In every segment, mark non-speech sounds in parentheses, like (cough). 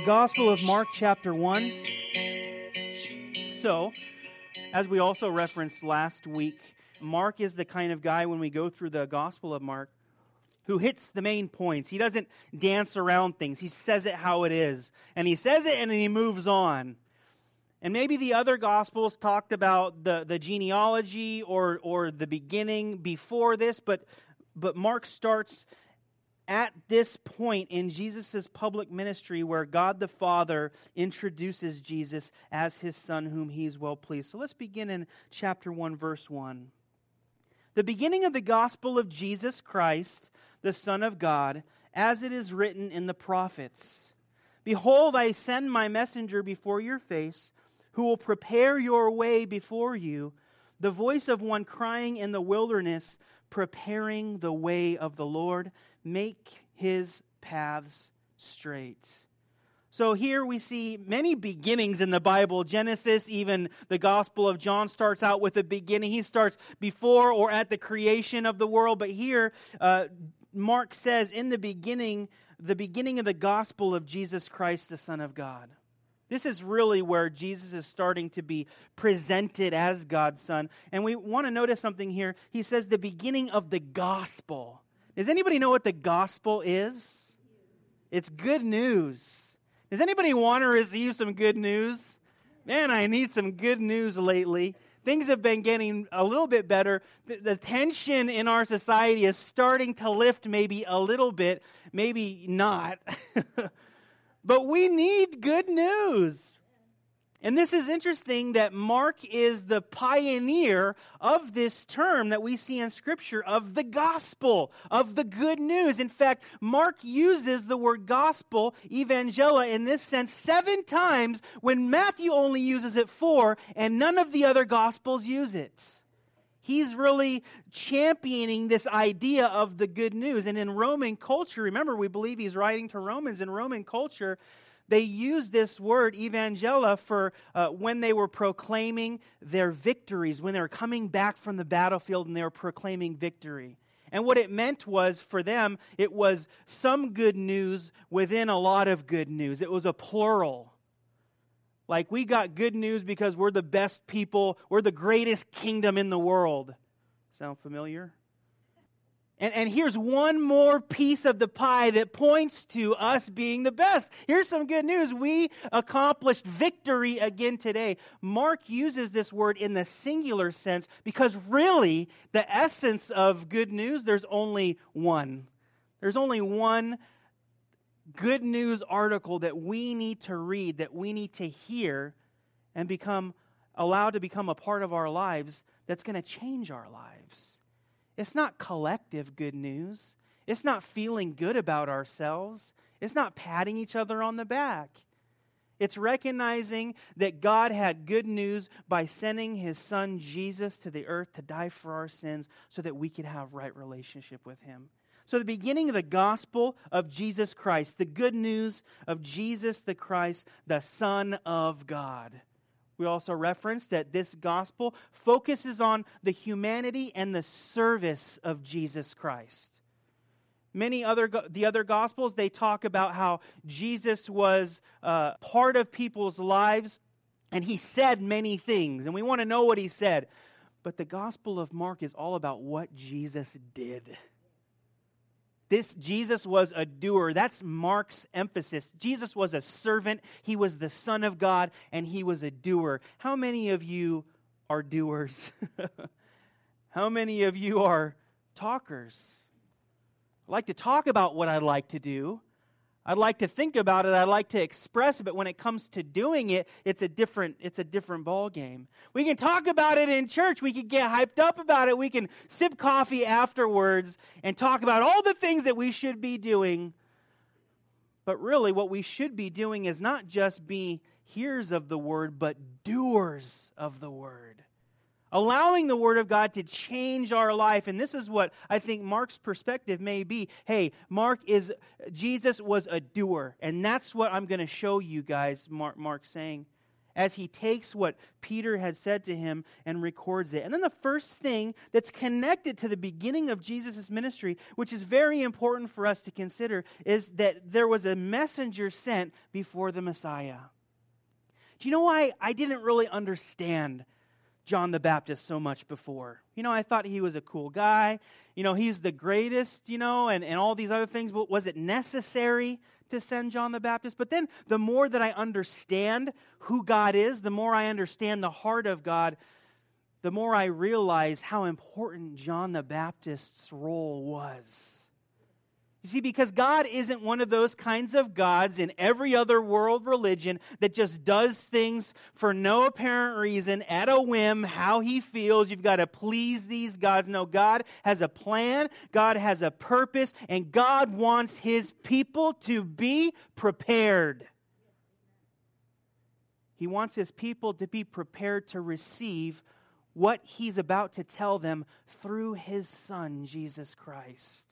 the Gospel of Mark, chapter 1. So, as we also referenced last week, Mark is the kind of guy when we go through the Gospel of Mark who hits the main points. He doesn't dance around things, he says it how it is. And he says it and then he moves on. And maybe the other Gospels talked about the, the genealogy or, or the beginning before this, but, but Mark starts at this point in Jesus' public ministry where God the Father introduces Jesus as his Son, whom he is well pleased. So let's begin in chapter 1, verse 1. The beginning of the gospel of Jesus Christ, the Son of God, as it is written in the prophets Behold, I send my messenger before your face, who will prepare your way before you, the voice of one crying in the wilderness, preparing the way of the Lord make his paths straight. So here we see many beginnings in the Bible. Genesis, even the Gospel of John starts out with a beginning. He starts before or at the creation of the world. But here, uh, Mark says, in the beginning, the beginning of the Gospel of Jesus Christ, the Son of God. This is really where Jesus is starting to be presented as God's Son. And we want to notice something here. He says the beginning of the gospel. Does anybody know what the gospel is? It's good news. Does anybody want to receive some good news? Man, I need some good news lately. Things have been getting a little bit better. The, the, tension in our society is starting to lift maybe a little bit, maybe not. (laughs) but we need good news. And this is interesting that Mark is the pioneer of this term that we see in Scripture of the gospel, of the good news. In fact, Mark uses the word gospel, evangela, in this sense seven times when Matthew only uses it four, and none of the other gospels use it. He's really championing this idea of the good news. And in Roman culture, remember, we believe he's writing to Romans. In Roman culture, they used this word, evangela, for uh, when they were proclaiming their victories, when they were coming back from the battlefield and they were proclaiming victory. And what it meant was for them, it was some good news within a lot of good news. It was a plural. Like, we got good news because we're the best people, we're the greatest kingdom in the world. Sound familiar? And, and here's one more piece of the pie that points to us being the best. Here's some good news. We accomplished victory again today. Mark uses this word in the singular sense because really, the essence of good news, there's only one. There's only one good news article that we need to read, that we need to hear, and become allowed to become a part of our lives that's going to change our lives. It's not collective good news. It's not feeling good about ourselves. It's not patting each other on the back. It's recognizing that God had good news by sending his son Jesus to the earth to die for our sins so that we could have right relationship with him. So the beginning of the gospel of Jesus Christ, the good news of Jesus the Christ, the son of God. We also referenced that this gospel focuses on the humanity and the service of Jesus Christ. Many other the other gospels they talk about how Jesus was uh, part of people's lives and he said many things and we want to know what he said. But the gospel of Mark is all about what Jesus did. This Jesus was a doer. That's Mark's emphasis. Jesus was a servant, he was the Son of God, and he was a doer. How many of you are doers? (laughs) How many of you are talkers? I like to talk about what I like to do. I'd like to think about it. I'd like to express it, but when it comes to doing it, it's a different it's a different ball game. We can talk about it in church. We can get hyped up about it. We can sip coffee afterwards and talk about all the things that we should be doing. But really, what we should be doing is not just be hearers of the word, but doers of the word allowing the Word of God to change our life. And this is what I think Mark's perspective may be. Hey, Mark is, Jesus was a doer. And that's what I'm going to show you guys, Mark, Mark saying. as he takes what Peter had said to him and records it. And then the first thing that's connected to the beginning of Jesus' ministry, which is very important for us to consider, is that there was a messenger sent before the Messiah. Do you know why I didn't really understand John the Baptist so much before? You know, I thought he was a cool guy. You know, he's the greatest, you know, and, and all these other things. But was it necessary to send John the Baptist. But then the more that I understand who God is, the more I understand the heart of God, the more I realize how important John the Baptist's role was. You see, because God isn't one of those kinds of gods in every other world religion that just does things for no apparent reason, at a whim, how he feels. You've got to please these gods. No, God has a plan, God has a purpose, and God wants his people to be prepared. He wants his people to be prepared to receive what he's about to tell them through his son, Jesus Christ.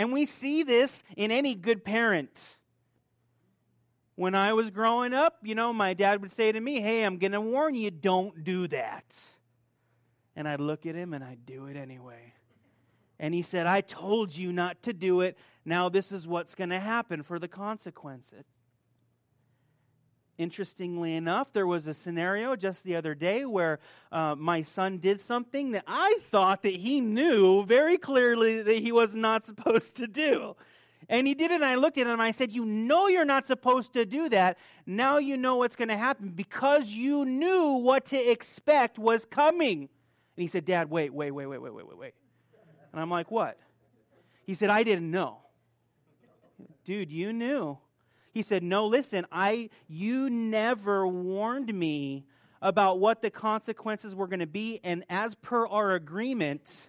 And we see this in any good parent. When I was growing up, you know, my dad would say to me, Hey, I'm going to warn you, don't do that. And I'd look at him and I'd do it anyway. And he said, I told you not to do it. Now this is what's going to happen for the consequences. Interestingly enough, there was a scenario just the other day where uh, my son did something that I thought that he knew very clearly that he was not supposed to do. And he did it, and I looked at him and I said, You know you're not supposed to do that. Now you know what's going to happen because you knew what to expect was coming. And he said, Dad, wait, wait, wait, wait, wait, wait, wait, wait. And I'm like, What? He said, I didn't know. Dude, you knew. He said, No, listen, I you never warned me about what the consequences were going to be, and as per our agreement,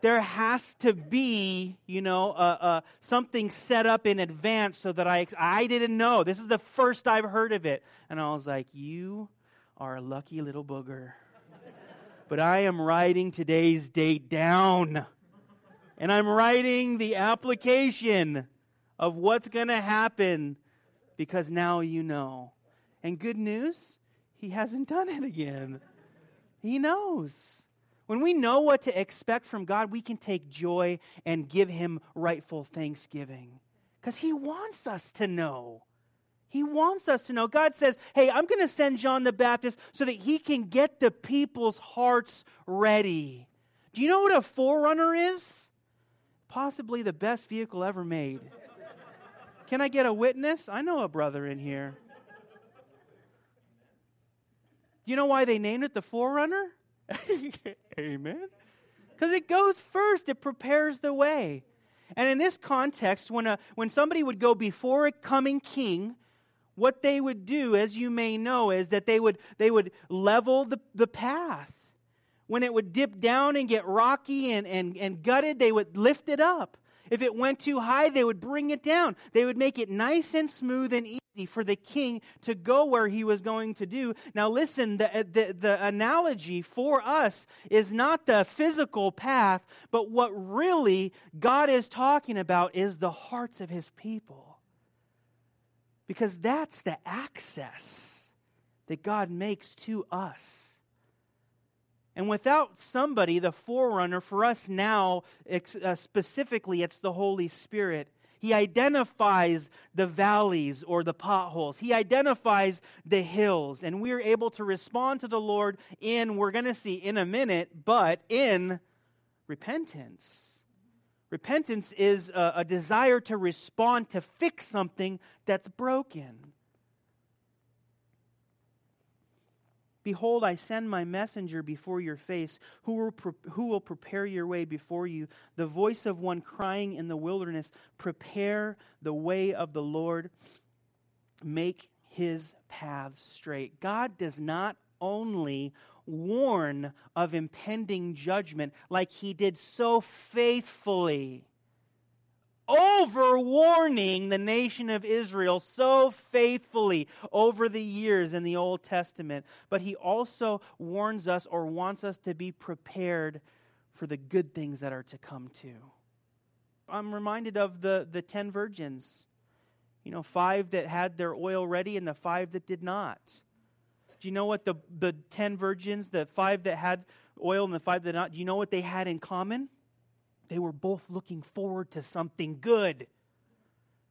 there has to be, you know, uh, uh, something set up in advance so that I I didn't know. This is the first I've heard of it, and I was like, "You are a lucky little booger." but I am writing today's date down, and I'm writing the application of what's going to happen because now you know. And good news, he hasn't done it again. He knows. When we know what to expect from God, we can take joy and give him rightful thanksgiving because he wants us to know. He wants us to know. God says, Hey, I'm going to send John the Baptist so that he can get the people's hearts ready. Do you know what a forerunner is? Possibly the best vehicle ever made. Can I get a witness? I know a brother in here. Do you know why they named it the 4Runner? (laughs) Amen. Because it goes first, it prepares the way. And in this context, when, a, when somebody would go before a coming king, what they would do, as you may know, is that they would, they would level the, the path. When it would dip down and get rocky and, and, and gutted, they would lift it up. If it went too high, they would bring it down. They would make it nice and smooth and easy for the king to go where he was going to do. Now, listen, the, uh, the, the analogy for us is not the physical path, but what really God is talking about is the hearts of his people. Because that's the access that God makes to us. And without somebody, the forerunner for us now, uh, specifically, it's the Holy Spirit. He identifies the valleys or the potholes. He identifies the hills. And we're able to respond to the Lord in, we're going to see in a minute, but in repentance. Repentance is a, a desire to respond to fix something that's broken. Behold, I send my messenger before your face, who will, pre- who will prepare your way before you. The voice of one crying in the wilderness, Prepare the way of the Lord, make his paths straight. God does not only warn of impending judgment like he did so faithfully over warning the nation of Israel so faithfully over the years in the Old Testament. But he also warns us or wants us to be prepared for the good things that are to come too. I'm reminded of the, the ten virgins. You know, five that had their oil ready and the five that did not. Do you know what the, the ten virgins, the five that had oil and the five that not, do you know what they had in common? They were both looking forward to something good.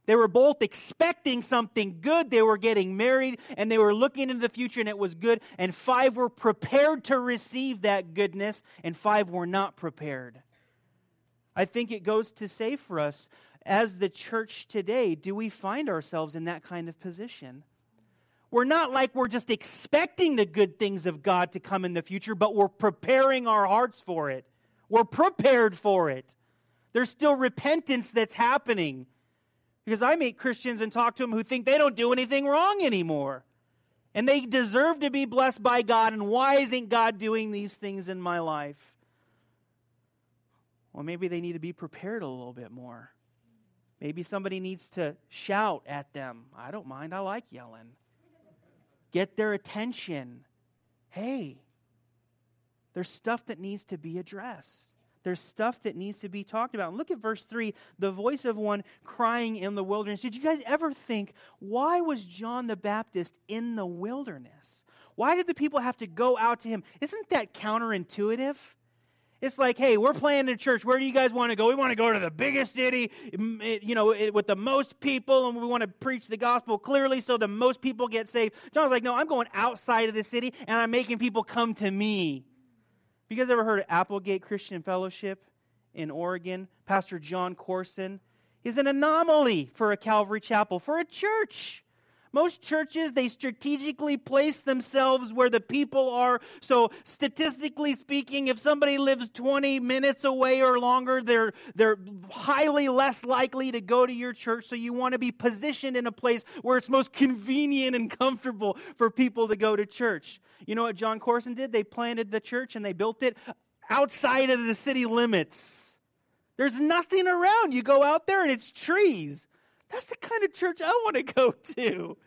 They were both expecting something good. They were getting married and they were looking into the future and it was good. And five were prepared to receive that goodness and five were not prepared. I think it goes to say for us, as the church today, do we find ourselves in that kind of position? We're not like we're just expecting the good things of God to come in the future, but we're preparing our hearts for it. We're prepared for it. There's still repentance that's happening. Because I meet Christians and talk to them who think they don't do anything wrong anymore. And they deserve to be blessed by God. And why isn't God doing these things in my life? Well, maybe they need to be prepared a little bit more. Maybe somebody needs to shout at them. I don't mind, I like yelling. Get their attention. Hey, there's stuff that needs to be addressed. There's stuff that needs to be talked about. And look at verse 3 the voice of one crying in the wilderness. Did you guys ever think, why was John the Baptist in the wilderness? Why did the people have to go out to him? Isn't that counterintuitive? It's like, hey, we're playing in church. Where do you guys want to go? We want to go to the biggest city, you know, with the most people, and we want to preach the gospel clearly so the most people get saved. John's like, no, I'm going outside of the city, and I'm making people come to me. You guys ever heard of Applegate Christian Fellowship in Oregon? Pastor Jon Courson is an anomaly for a Calvary chapel, for a church. Most churches, they strategically place themselves where the people are. So, statistically speaking, if somebody lives 20 minutes away or longer, they're, they're highly less likely to go to your church. So, you want to be positioned in a place where it's most convenient and comfortable for people to go to church. You know what Jon Courson did? They planted the church and they built it outside of the city limits. There's nothing around. You go out there and it's trees. That's the kind of church I want to go to.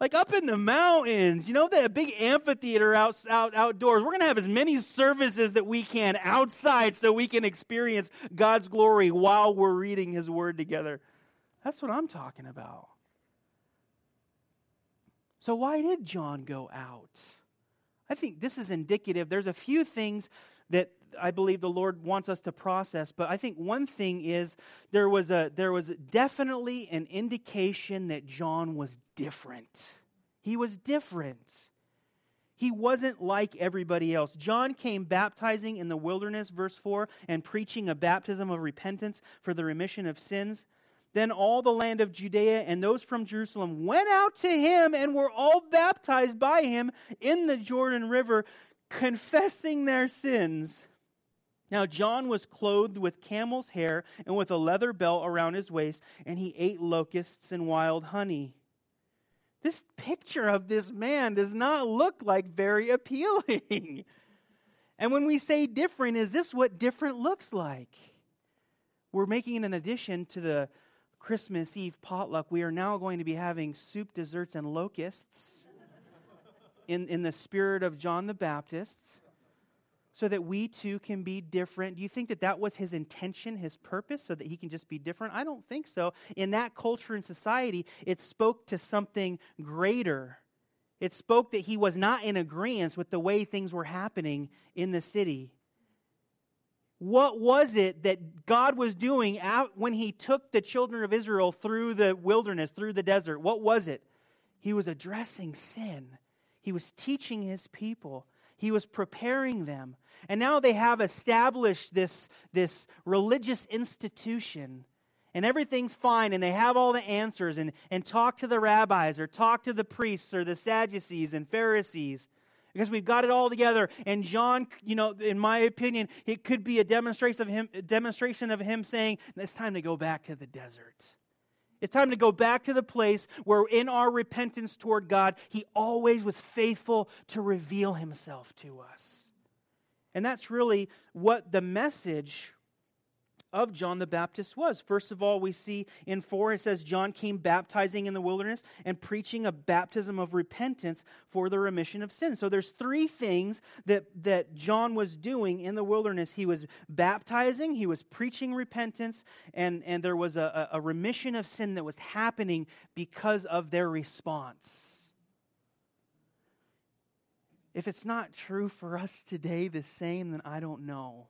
Like up in the mountains, you know, that big amphitheater out, out outdoors. We're going to have as many services that we can outside so we can experience God's glory while we're reading His Word together. That's what I'm talking about. So, why did John go out? I think this is indicative. There's a few things that I believe the Lord wants us to process, but I think one thing is there was a there was definitely an indication that John was different. He was different. He wasn't like everybody else. John came baptizing in the wilderness, verse 4, and preaching a baptism of repentance for the remission of sins. Then all the land of Judea and those from Jerusalem went out to him and were all baptized by him in the Jordan River, confessing their sins. Now, John was clothed with camel's hair and with a leather belt around his waist, and he ate locusts and wild honey. This picture of this man does not look like very (laughs) appealing. and when we say different, is this what different looks like? We're making an addition to the Christmas Eve potluck, we are now going to be having soup, desserts, and locusts in, in the spirit of John the Baptist so that we too can be different. Do you think that that was his intention, his purpose, so that he can just be different? I don't think so. In that culture and society, it spoke to something greater. It spoke that he was not in agreement with the way things were happening in the city. What was it that God was doing when He took the children of Israel through the wilderness, through the desert? What was it? He was addressing sin. He was teaching His people. He was preparing them. And now they have established this, this religious institution. And everything's fine, and they have all the answers, and, and talk to the rabbis, or talk to the priests, or the Sadducees and Pharisees because we've got it all together. And John, you know, in my opinion, it could be a demonstration of him, demonstration of him saying, "It's time to go back to the desert." It's time to go back to the place where, in our repentance toward God, He always was faithful to reveal Himself to us. And that's really what the message of John the Baptist was. First of all, we see in 4 it says, John came baptizing in the wilderness and preaching a baptism of repentance for the remission of sin. So there's three things that, that John was doing in the wilderness. He was baptizing, he was preaching repentance, and, and there was a, a remission of sin that was happening because of their response. If it's not true for us today the same, then I don't know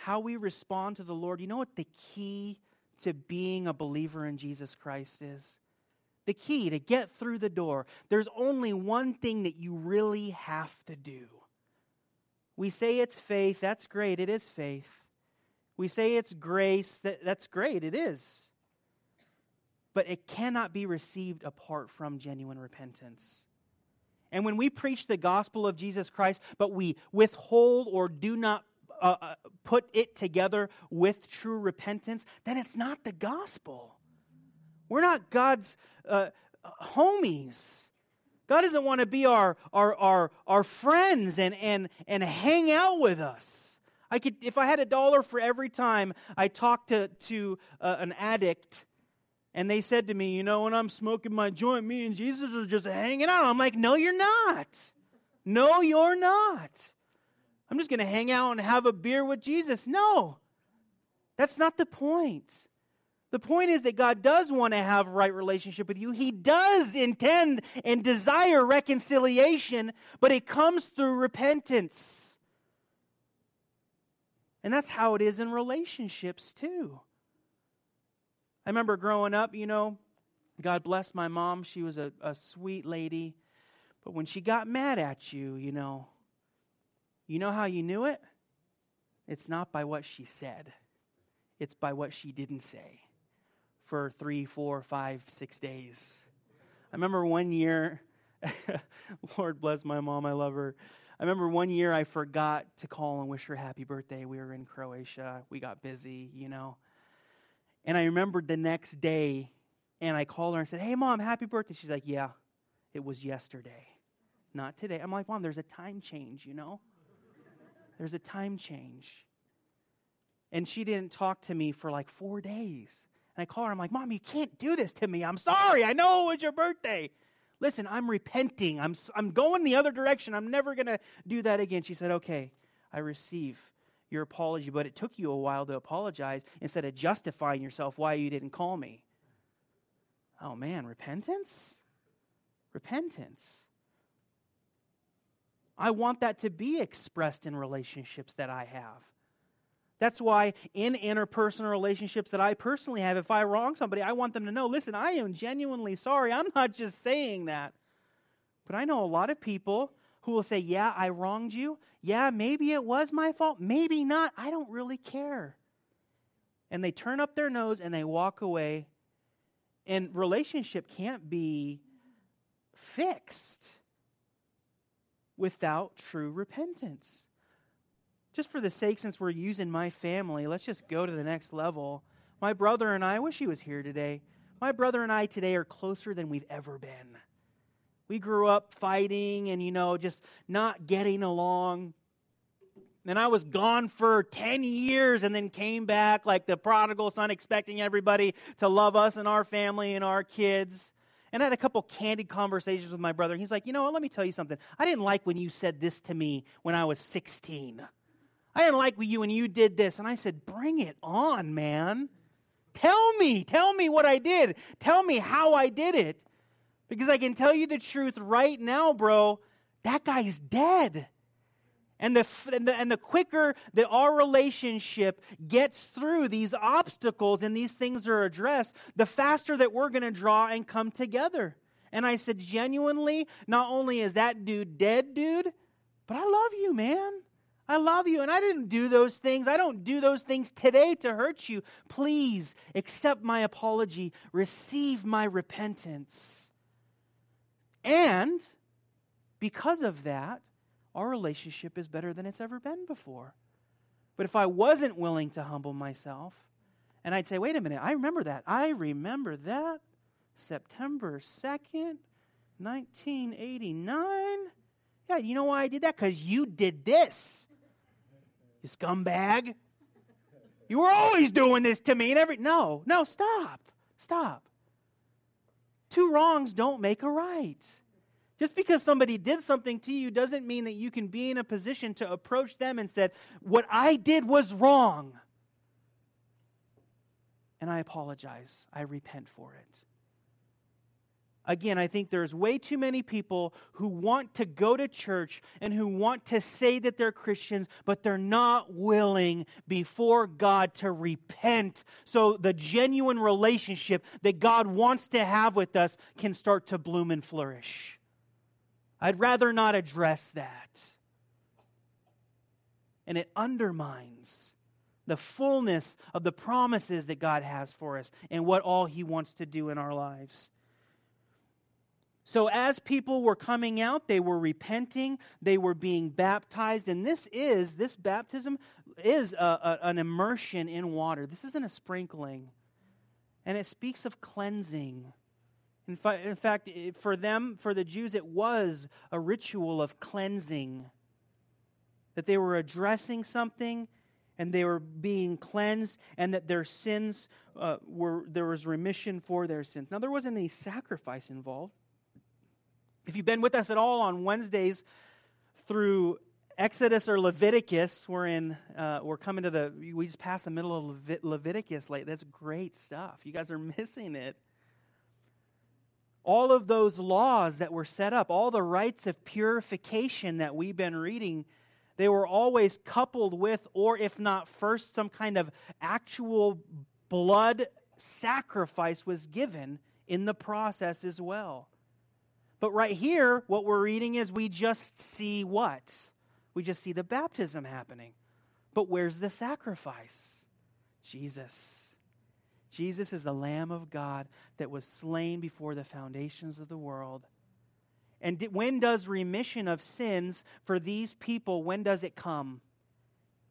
how we respond to the Lord, you know what the key to being a believer in Jesus Christ is? The key to get through the door. There's only one thing that you really have to do. We say it's faith, that's great, it is faith. We say it's grace, that, that's great, it is. But it cannot be received apart from genuine repentance. And when we preach the gospel of Jesus Christ, but we withhold or do not uh, uh, put it together with true repentance, then it's not the gospel. We're not God's uh, homies. God doesn't want to be our, our, our, our friends and, and, and hang out with us. I could, if I had a dollar for every time I talked to, to uh, an addict and they said to me, You know, when I'm smoking my joint, me and Jesus are just hanging out. I'm like, No, you're not. No, you're not. I'm just going to hang out and have a beer with Jesus. No, that's not the point. The point is that God does want to have a right relationship with you. He does intend and desire reconciliation, but it comes through repentance. And that's how it is in relationships, too. I remember growing up, you know, God bless my mom. She was a, a sweet lady. But when she got mad at you, you know, you know how you knew it? It's not by what she said, it's by what she didn't say for three, four, five, six days. I remember one year, (laughs) Lord bless my mom, I love her. I remember one year I forgot to call and wish her happy birthday. We were in Croatia. We got busy, you know. And I remembered the next day, and I called her and said, Hey, mom, happy birthday. She's like, Yeah, it was yesterday, not today. I'm like, Mom, there's a time change, you know? There's a time change. And she didn't talk to me for like four days. And I call her, I'm like, Mom, you can't do this to me. I'm sorry. I know it was your birthday. Listen, I'm repenting. I'm, I'm going the other direction. I'm never going to do that again. She said, Okay, I receive your apology, but it took you a while to apologize instead of justifying yourself why you didn't call me. Oh man, repentance? Repentance. I want that to be expressed in relationships that I have. That's why in interpersonal relationships that I personally have, if I wrong somebody, I want them to know listen, I am genuinely sorry. I'm not just saying that. But I know a lot of people who will say, yeah, I wronged you. Yeah, maybe it was my fault. Maybe not. I don't really care. And they turn up their nose and they walk away. And relationship can't be fixed without true repentance. Just for the sake, since we're using my family, let's just go to the next level. My brother and I, I wish he was here today. My brother and I today are closer than we've ever been. We grew up fighting and, you know, just not getting along. And I was gone for 10 years and then came back like the prodigal son, expecting everybody to love us and our family and our kids. And I had a couple candid conversations with my brother. He's like, you know what, let me tell you something. I didn't like when you said this to me when I was 16. I didn't like when you when you did this. And I said, bring it on, man. Tell me. Tell me what I did. Tell me how I did it. Because I can tell you the truth right now, bro. That guy's dead. And the, and the, and the quicker that our relationship gets through these obstacles and these things are addressed, the faster that we're going to draw and come together. And I said, genuinely, not only is that dude dead, dude, but I love you, man. I love you. And I didn't do those things. I don't do those things today to hurt you. Please accept my apology, receive my repentance. And because of that, our relationship is better than it's ever been before. But if I wasn't willing to humble myself, and I'd say, wait a minute, I remember that. I remember that. September 2nd, 1989. Yeah, you know why I did that? Because you did this, you scumbag. You were always doing this to me and every No, no, stop. Stop. Two wrongs don't make a right. Just because somebody did something to you doesn't mean that you can be in a position to approach them and said, "What I did was wrong." And I apologize. I repent for it. Again, I think there's way too many people who want to go to church and who want to say that they're Christians, but they're not willing before God to repent so the genuine relationship that God wants to have with us can start to bloom and flourish. I'd rather not address that. And it undermines the fullness of the promises that God has for us and what all He wants to do in our lives. So, as people were coming out, they were repenting, they were being baptized, and this is, this baptism is a, a, an immersion in water. This isn't a sprinkling. And it speaks of cleansing. In, fa- in fact, for them, for the Jews, it was a ritual of cleansing. That they were addressing something and they were being cleansed, and that their sins uh, were, there was remission for their sins. Now, there wasn't any sacrifice involved. If you've been with us at all on Wednesdays through Exodus or Leviticus, we're in, uh, we're coming to the, we just passed the middle of Levit- Leviticus late. That's great stuff. You guys are (laughs) missing it. All of those laws that were set up, all the rites of purification that we've been reading, they were always coupled with, or if not first, some kind of actual blood sacrifice was given in the process as well. But right here, what we're reading is we just see what? We just see the baptism happening. But where's the sacrifice? Jesus. Jesus is the Lamb of God that was slain before the foundations of the world. And when does remission of sins for these people, when does it come?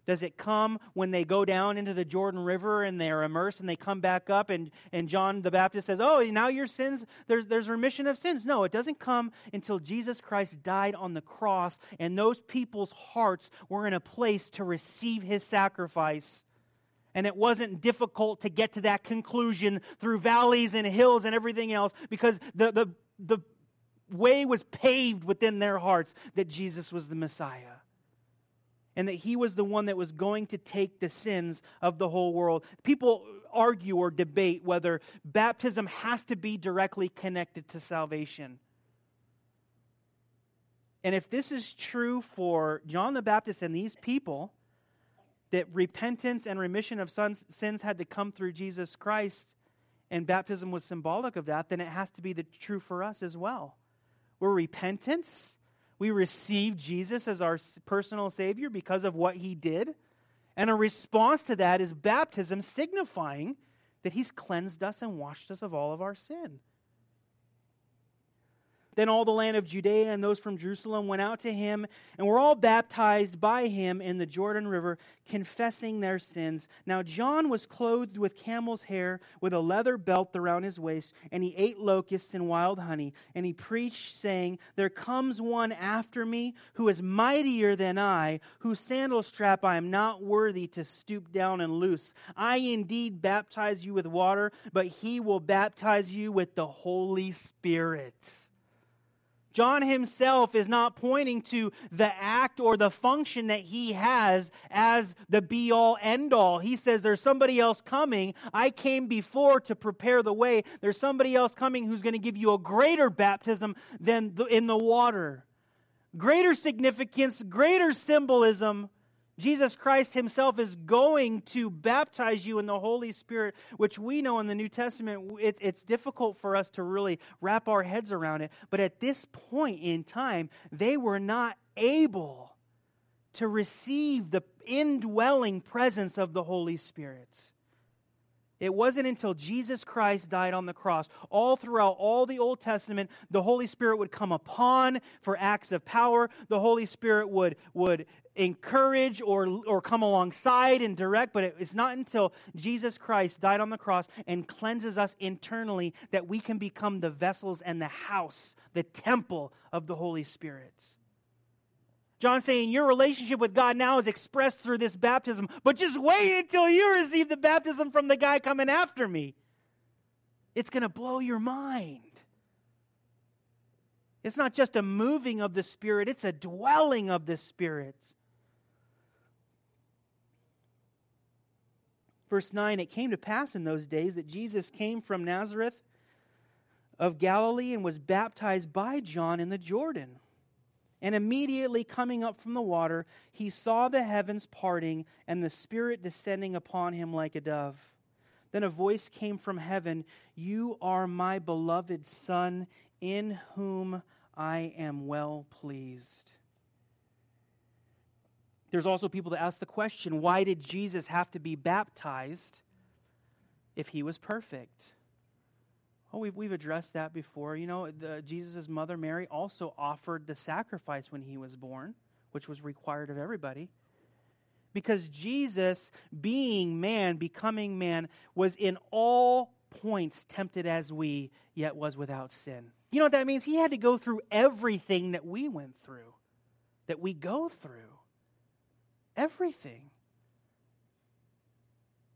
Does it come when they go down into the Jordan River and they're immersed and they come back up and, and John the Baptist says, Oh, now your sins, there's, there's remission of sins? No, it doesn't come until Jesus Christ died on the cross and those people's hearts were in a place to receive his sacrifice. And it wasn't difficult to get to that conclusion through valleys and hills and everything else because the, the, the way was paved within their hearts that Jesus was the Messiah and that he was the one that was going to take the sins of the whole world. People argue or debate whether baptism has to be directly connected to salvation. And if this is true for John the Baptist and these people, that repentance and remission of sins had to come through Jesus Christ, and baptism was symbolic of that, then it has to be the true for us as well. Where repentance we receive Jesus as our personal Savior because of what He did. And a response to that is baptism, signifying that He's cleansed us and washed us of all of our sin. Then all the land of Judea and those from Jerusalem went out to him and were all baptized by him in the Jordan River, confessing their sins. Now John was clothed with camel's hair, with a leather belt around his waist, and he ate locusts and wild honey. And he preached, saying, There comes one after me who is mightier than I, whose sandal strap I am not worthy to stoop down and loose. I indeed baptize you with water, but he will baptize you with the Holy Spirit. John himself is not pointing to the act or the function that he has as the be all end all. He says, There's somebody else coming. I came before to prepare the way. There's somebody else coming who's going to give you a greater baptism than in the water. Greater significance, greater symbolism Jesus Christ himself is going to baptize you in the Holy Spirit, which we know in the New Testament, it, it's difficult for us to really wrap our heads around it. But at this point in time, they were not able to receive the indwelling presence of the Holy Spirit. It wasn't until Jesus Christ died on the cross. All throughout all the Old Testament, the Holy Spirit would come upon for acts of power. The Holy Spirit would, would encourage or, or come alongside and direct, but it's not until Jesus Christ died on the cross and cleanses us internally that we can become the vessels and the house, the temple of the Holy Spirit. John saying your relationship with God now is expressed through this baptism, but just wait until you receive the baptism from the guy coming after me. It's going to blow your mind. It's not just a moving of the Spirit, it's a dwelling of the Spirit. Verse 9 It came to pass in those days that Jesus came from Nazareth of Galilee and was baptized by John in the Jordan. And immediately coming up from the water, he saw the heavens parting and the Spirit descending upon him like a dove. Then a voice came from heaven You are my beloved Son, in whom I am well pleased. There's also people that ask the question why did Jesus have to be baptized if he was perfect? Oh, we've, we've addressed that before. You know, Jesus' mother Mary also offered the sacrifice when he was born, which was required of everybody. Because Jesus, being man, becoming man, was in all points tempted as we, yet was without sin. You know what that means? He had to go through everything that we went through, that we go through. Everything.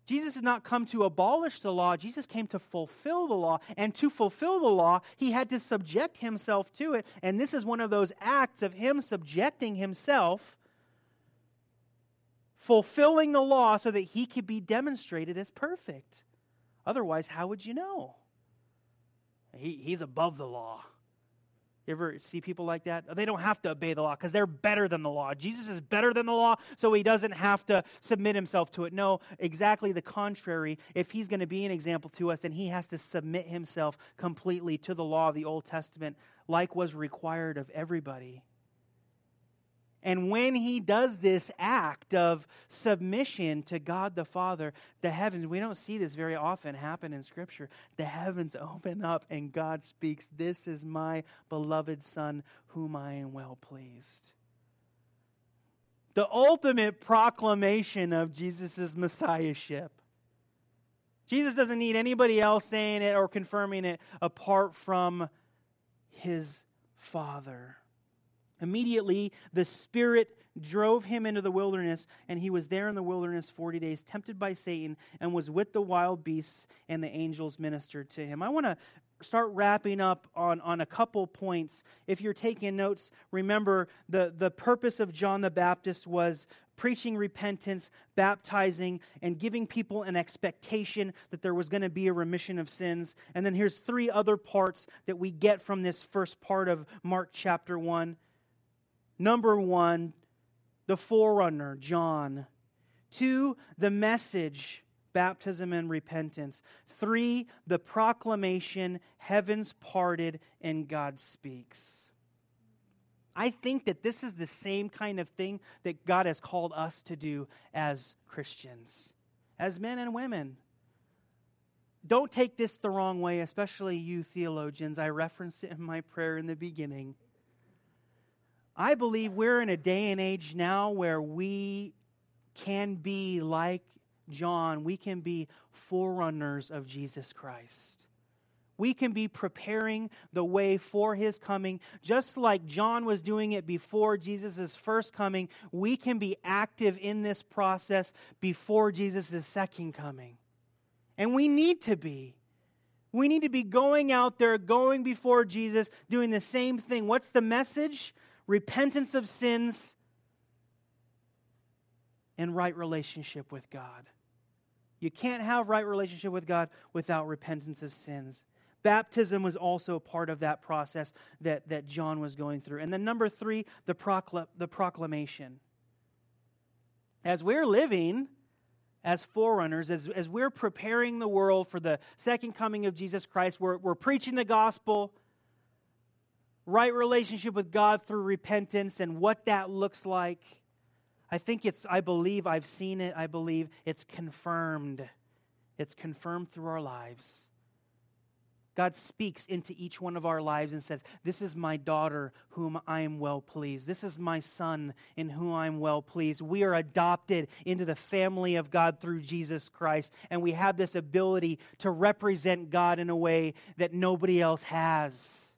Jesus did not come to abolish the law. Jesus came to fulfill the law. And to fulfill the law, he had to subject himself to it. And this is one of those acts of him subjecting himself, fulfilling the law so that he could be demonstrated as perfect. Otherwise, how would you know? He, he's above the law. You ever see people like that? They don't have to obey the law because they're better than the law. Jesus is better than the law, so he doesn't have to submit himself to it. No, exactly the contrary. If he's going to be an example to us, then he has to submit himself completely to the law of the Old Testament, like was required of everybody. And when he does this act of submission to God the Father, the heavens, we don't see this very often happen in Scripture. The heavens (laughs) open up and God speaks, This is my beloved Son, whom I am well pleased. The ultimate proclamation of Jesus' messiahship. Jesus doesn't need anybody else saying it or confirming it apart from his Father. Immediately, the Spirit drove him into the wilderness, and he was there in the wilderness 40 days, tempted by Satan, and was with the wild beasts, and the angels ministered to him. I want to start wrapping up on, on a couple points. If you're taking notes, remember the, the purpose of John the Baptist was preaching repentance, baptizing, and giving people an expectation that there was going to be a remission of sins. And then here's three other parts that we get from this first part of Mark chapter 1. Number one, the forerunner, John. Two, the message, baptism and repentance. Three, the proclamation, heavens parted and God speaks. I think that this is the same kind of thing that God has called us to do as Christians, as men and women. Don't take this the wrong way, especially you theologians. I referenced it in my prayer in the beginning. I believe we're in a day and age now where we can be like John, we can be forerunners of Jesus Christ. We can be preparing the way for his coming. Just like John was doing it before Jesus' first coming, we can be active in this process before Jesus' second coming. And we need to be. We need to be going out there, going before Jesus, doing the same thing. What's the message? Repentance of sins, and right relationship with God. You can't have right relationship with God without repentance of sins. Baptism was also part of that process that, that John was going through. And then, number three, the, procl- the proclamation. As we're living as forerunners, as, as we're preparing the world for the second coming of Jesus Christ, we're, we're preaching the gospel, right relationship with God through repentance and what that looks like. I think it's, I believe, I've seen it, I believe it's confirmed. It's confirmed through our lives. God speaks into each one of our lives and says, This is my daughter whom I am well pleased. This is my son in whom I am well pleased. We are adopted into the family of God through Jesus Christ, and we have this ability to represent God in a way that nobody else has.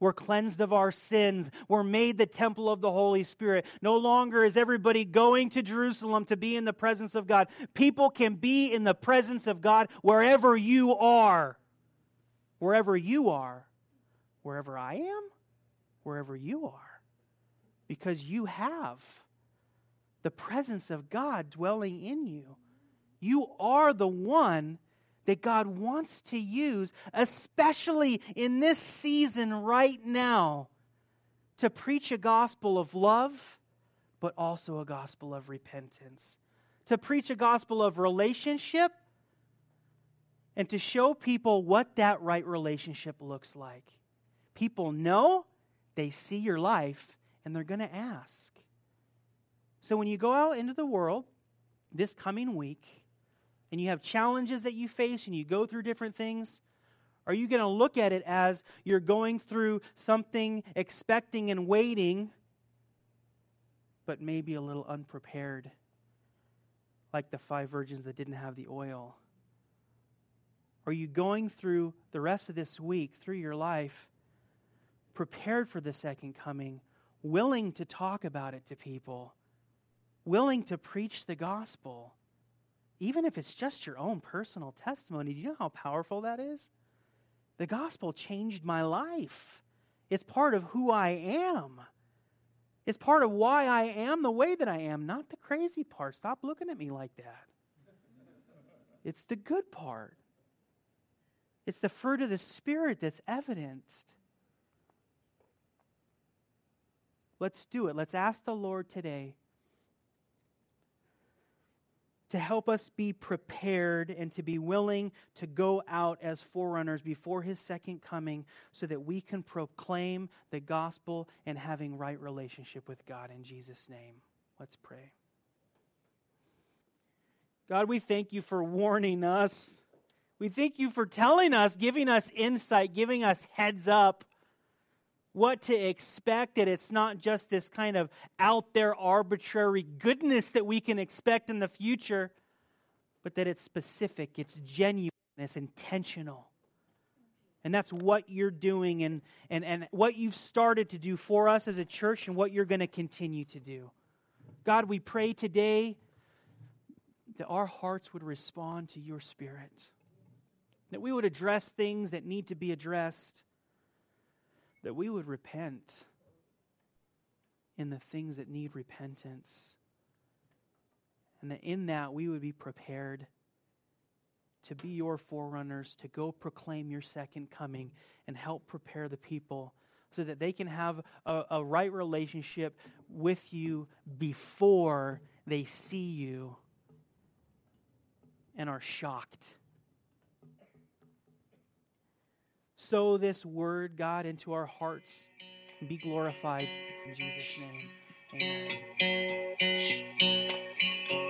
We're cleansed of our sins. We're made the temple of the Holy Spirit. No longer is everybody going to Jerusalem to be in the presence of God. People can be in the presence of God wherever you are. Wherever you are. Wherever I am. Wherever you are. Because you have the presence of God dwelling in you. You are the one that God wants to use, especially in this season right now, to preach a gospel of love, but also a gospel of repentance. To preach a gospel of relationship and to show people what that right relationship looks like. People know, they see your life, and they're going to ask. So when you go out into the world this coming week, and you have challenges that you face and you go through different things? Are you going to look at it as you're going through something, expecting and waiting, but maybe a little unprepared, like the five virgins that didn't have the oil? Are you going through the rest of this week, through your life, prepared for the second coming, willing to talk about it to people, willing to preach the gospel? Even if it's just your own personal testimony, do you know how powerful that is? The gospel changed my life. It's part of who I am. It's part of why I am the way that I am, not the crazy part. Stop looking at me like that. It's the good part. It's the fruit of the Spirit that's evidenced. Let's do it. Let's ask the Lord today to help us be prepared and to be willing to go out as forerunners before his second coming so that we can proclaim the gospel and having right relationship with God in Jesus name. Let's pray. God, we thank you for warning us. We thank you for telling us, giving us insight, giving us heads up what to expect, that it's not just this kind of out there arbitrary goodness that we can expect in the future, but that it's specific, it's genuine, it's intentional. And that's what you're doing and, and, and what you've started to do for us as a church and what you're going to continue to do. God, we pray today that our hearts would respond to your spirit, that we would address things that need to be addressed that we would repent in the things that need repentance. And that in that we would be prepared to be your forerunners, to go proclaim your second coming and help prepare the people so that they can have a, a right relationship with you before they see you and are shocked Sow this word, God, into our hearts. And be glorified in Jesus' name. Amen.